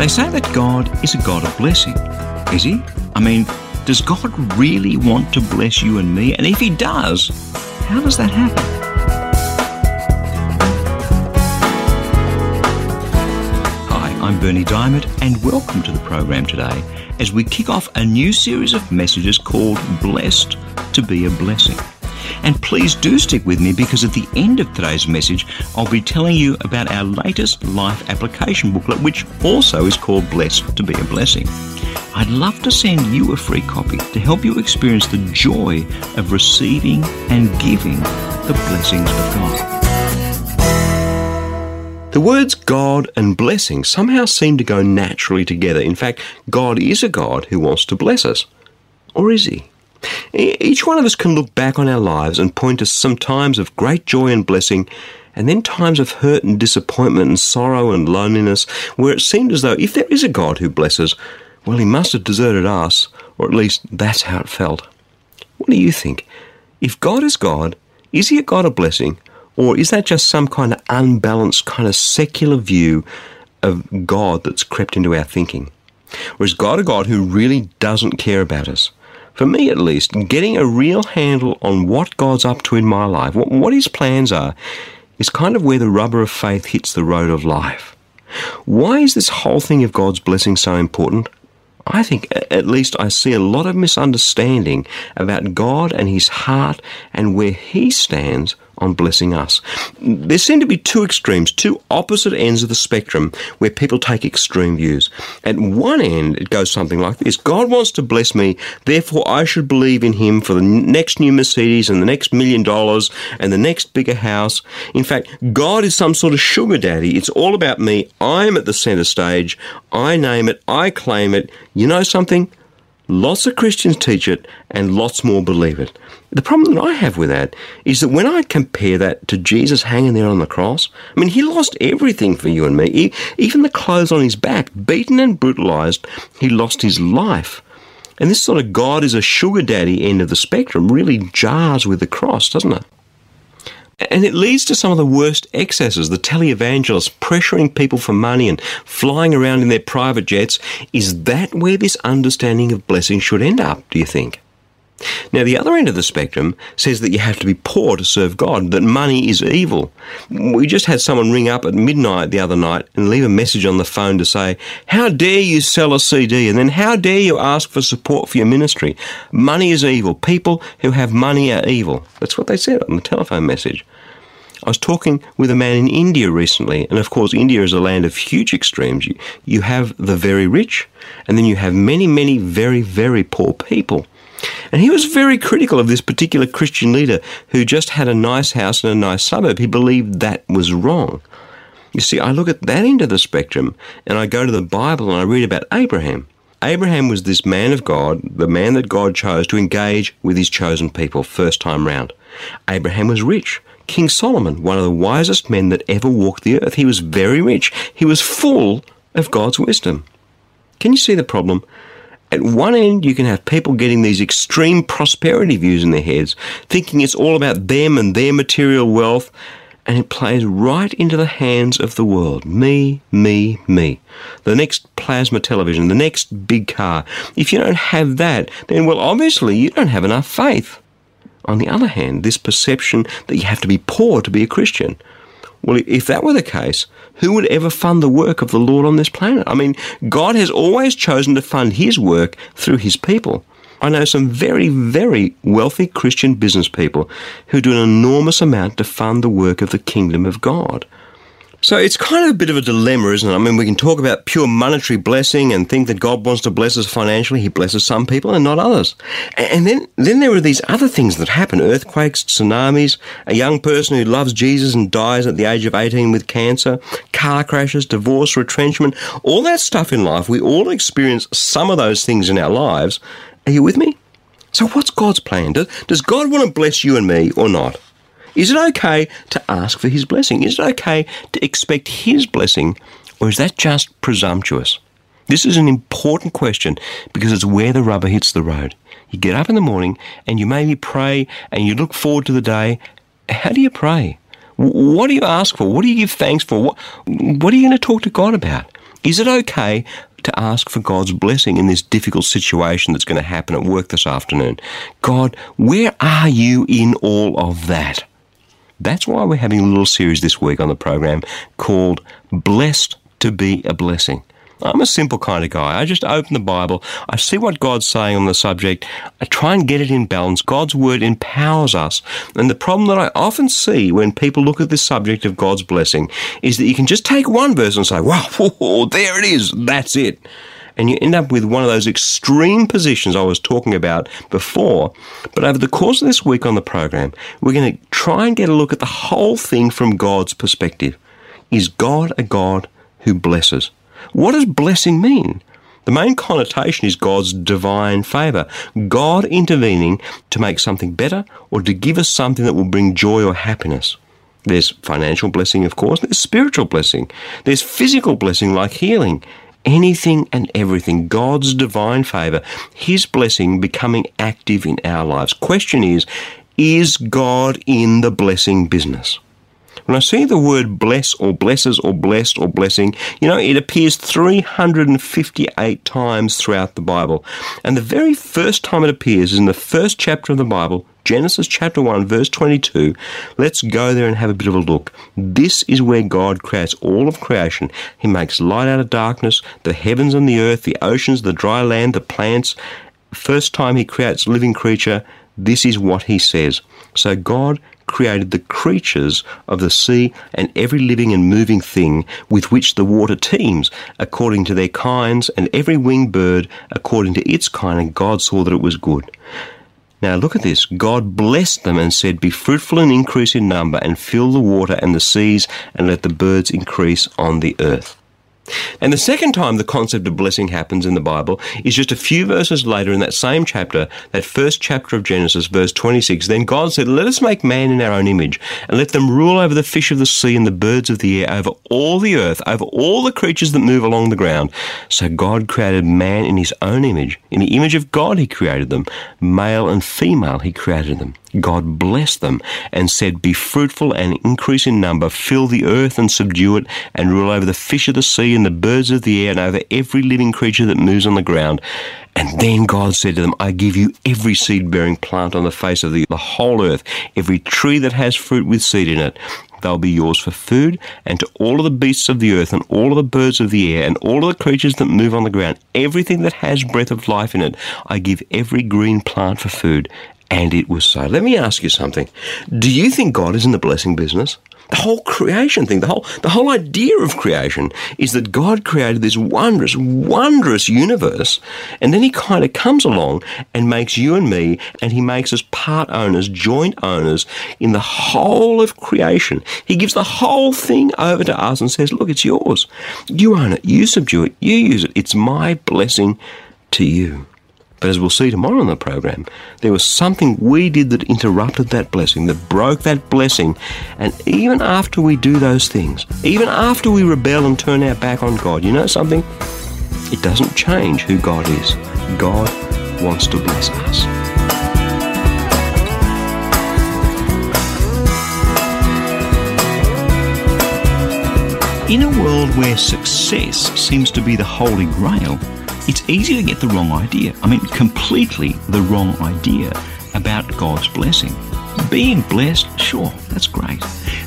They say that God is a God of blessing. Is He? I mean, does God really want to bless you and me? And if He does, how does that happen? Hi, I'm Berni Dymet, and welcome to the program today as we kick off a new series of messages called Blessed to be a Blessing. And please do stick with me because at the end of today's message, I'll be telling you about our latest life application booklet, which also is called Blessed to be a Blessing. I'd love to send you a free copy to help you experience the joy of receiving and giving the blessings of God. The words God and blessing somehow seem to go naturally together. In fact, God is a God who wants to bless us. Or is he? Each one of us can look back on our lives and point to some times of great joy and blessing, and then times of hurt and disappointment and sorrow and loneliness, where it seemed as though if there is a God who blesses, well, he must have deserted us, or at least that's how it felt. What do you think? If God is God, is he a God of blessing, or is that just some kind of unbalanced, kind of secular view of God that's crept into our thinking? Or is God a God who really doesn't care about us? For me at least, getting a real handle on what God's up to in my life, what, what His plans are, is kind of where the rubber of faith hits the road of life. Why is this whole thing of God's blessing so important? I think at least I see a lot of misunderstanding about God and His heart and where He stands on blessing us. There seem to be two extremes, two opposite ends of the spectrum where people take extreme views. At one end, it goes something like this God wants to bless me, therefore I should believe in Him for the next new Mercedes and the next million dollars and the next bigger house. In fact, God is some sort of sugar daddy. It's all about me. I'm at the center stage. I name it. I claim it. You know something? Lots of Christians teach it and lots more believe it. The problem that I have with that is that when I compare that to Jesus hanging there on the cross, I mean, he lost everything for you and me, even the clothes on his back, beaten and brutalized, he lost his life. And this sort of God is a sugar daddy end of the spectrum really jars with the cross, doesn't it? And it leads to some of the worst excesses. The televangelists pressuring people for money and flying around in their private jets. Is that where this understanding of blessing should end up, do you think? Now, the other end of the spectrum says that you have to be poor to serve God, that money is evil. We just had someone ring up at midnight the other night and leave a message on the phone to say, How dare you sell a CD? And then, How dare you ask for support for your ministry? Money is evil. People who have money are evil. That's what they said on the telephone message. I was talking with a man in India recently, and of course, India is a land of huge extremes. You, have the very rich, and then you have many, many very, very poor people. And he was very critical of this particular Christian leader who just had a nice house in a nice suburb. He believed that was wrong. You see, I look at that end of the spectrum and I go to the Bible and I read about Abraham. Abraham was this man of God, the man that God chose to engage with his chosen people first time round. Abraham was rich. King Solomon, one of the wisest men that ever walked the earth, he was very rich. He was full of God's wisdom. Can you see the problem? At one end, you can have people getting these extreme prosperity views in their heads, thinking it's all about them and their material wealth, and it plays right into the hands of the world. Me, me, me. The next plasma television, the next big car. If you don't have that, then, well, obviously you don't have enough faith. On the other hand, this perception that you have to be poor to be a Christian. Well, if that were the case, who would ever fund the work of the Lord on this planet? I mean, God has always chosen to fund His work through His people. I know some very, very wealthy Christian business people who do an enormous amount to fund the work of the kingdom of God. So it's kind of a bit of a dilemma, isn't it? I mean, we can talk about pure monetary blessing and think that God wants to bless us financially. He blesses some people and not others. And then, then there are these other things that happen earthquakes, tsunamis, a young person who loves Jesus and dies at the age of 18 with cancer, car crashes, divorce, retrenchment, all that stuff in life. We all experience some of those things in our lives. Are you with me? So, what's God's plan? Does God want to bless you and me or not? Is it okay to ask for His blessing? Is it okay to expect His blessing, or is that just presumptuous? This is an important question because it's where the rubber hits the road. You get up in the morning and you maybe pray and you look forward to the day. How do you pray? What do you ask for? What do you give thanks for? What, what are you going to talk to God about? Is it okay to ask for God's blessing in this difficult situation that's going to happen at work this afternoon? God, where are you in all of that? That's why we're having a little series this week on the program called Blessed to be a Blessing. I'm a simple kind of guy. I just open the Bible, I see what God's saying on the subject, I try and get it in balance. God's Word empowers us. And the problem that I often see when people look at this subject of God's blessing is that you can just take one verse and say, wow, there it is, that's it and you end up with one of those extreme positions I was talking about before. But over the course of this week on the program, we're going to try and get a look at the whole thing from God's perspective. Is God a God who blesses? What does blessing mean? The main connotation is God's divine favour, God intervening to make something better or to give us something that will bring joy or happiness. There's financial blessing, of course, there's spiritual blessing, there's physical blessing like healing, anything and everything, God's divine favour, His blessing becoming active in our lives. Question is, is God in the blessing business? When I see the word bless or blesses or blessed or blessing, you know, it appears 358 times throughout the Bible. And the very first time it appears is in the first chapter of the Bible, Genesis chapter 1, verse 22. Let's go there and have a bit of a look. This is where God creates all of creation. He makes light out of darkness, the heavens and the earth, the oceans, the dry land, the plants. First time He creates living creature, this is what He says. So God created the creatures of the sea and every living and moving thing with which the water teems, according to their kinds, and every winged bird according to its kind, and God saw that it was good. Now look at this. God blessed them and said, Be fruitful and increase in number, and fill the water and the seas, and let the birds increase on the earth. And the second time the concept of blessing happens in the Bible is just a few verses later in that same chapter, that first chapter of Genesis, verse 26. Then God said, Let us make man in our own image, and let them rule over the fish of the sea and the birds of the air, over all the earth, over all the creatures that move along the ground. So God created man in his own image. In the image of God he created them. Male and female he created them. God blessed them and said, Be fruitful and increase in number, fill the earth and subdue it, and rule over the fish of the sea and the birds of the air, and over every living creature that moves on the ground. And then God said to them, I give you every seed bearing plant on the face of the, the whole earth, every tree that has fruit with seed in it. They'll be yours for food, and to all of the beasts of the earth, and all of the birds of the air, and all of the creatures that move on the ground, everything that has breath of life in it, I give every green plant for food. And it was so. Let me ask you something. Do you think God is in the blessing business? The whole creation thing, the whole, the whole idea of creation is that God created this wondrous, wondrous universe, and then He kind of comes along and makes you and me, and He makes us part owners, joint owners in the whole of creation. He gives the whole thing over to us and says, Look, it's yours. You own it, you subdue it, you use it. It's my blessing to you. But as we'll see tomorrow on the program, there was something we did that interrupted that blessing, that broke that blessing. And even after we do those things, even after we rebel and turn our back on God, you know something? It doesn't change who God is. God wants to bless us. In a world where success seems to be the holy grail, it's easy to get the wrong idea. I mean, completely the wrong idea about God's blessing. Being blessed, sure, that's great.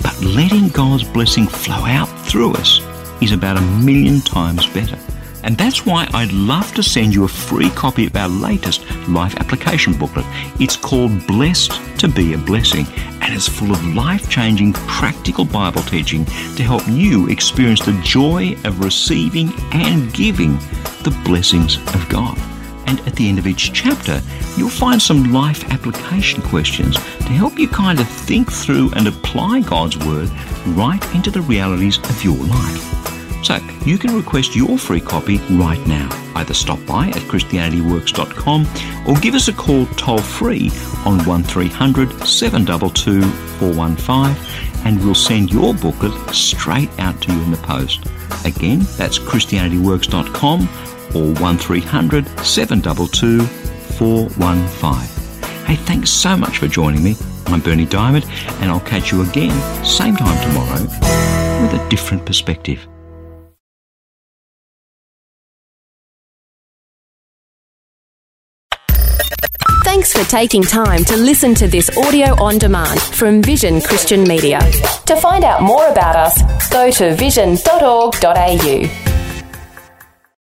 But letting God's blessing flow out through us is about a million times better. And that's why I'd love to send you a free copy of our latest life application booklet. It's called Blessed to Be a Blessing and it's full of life changing, practical Bible teaching to help you experience the joy of receiving and giving the blessings of God. And at the end of each chapter, you'll find some life application questions to help you kind of think through and apply God's Word right into the realities of your life. So you can request your free copy right now. Either stop by at ChristianityWorks.com or give us a call toll free on 1300 722 415 and we'll send your booklet straight out to you in the post. Again, that's ChristianityWorks.com or 1300 722 415. Hey, thanks so much for joining me. I'm Berni Dymet, and I'll catch you again, same time tomorrow, with a different perspective. Thanks for taking time to listen to this audio on demand from Vision Christian Media. To find out more about us, go to vision.org.au.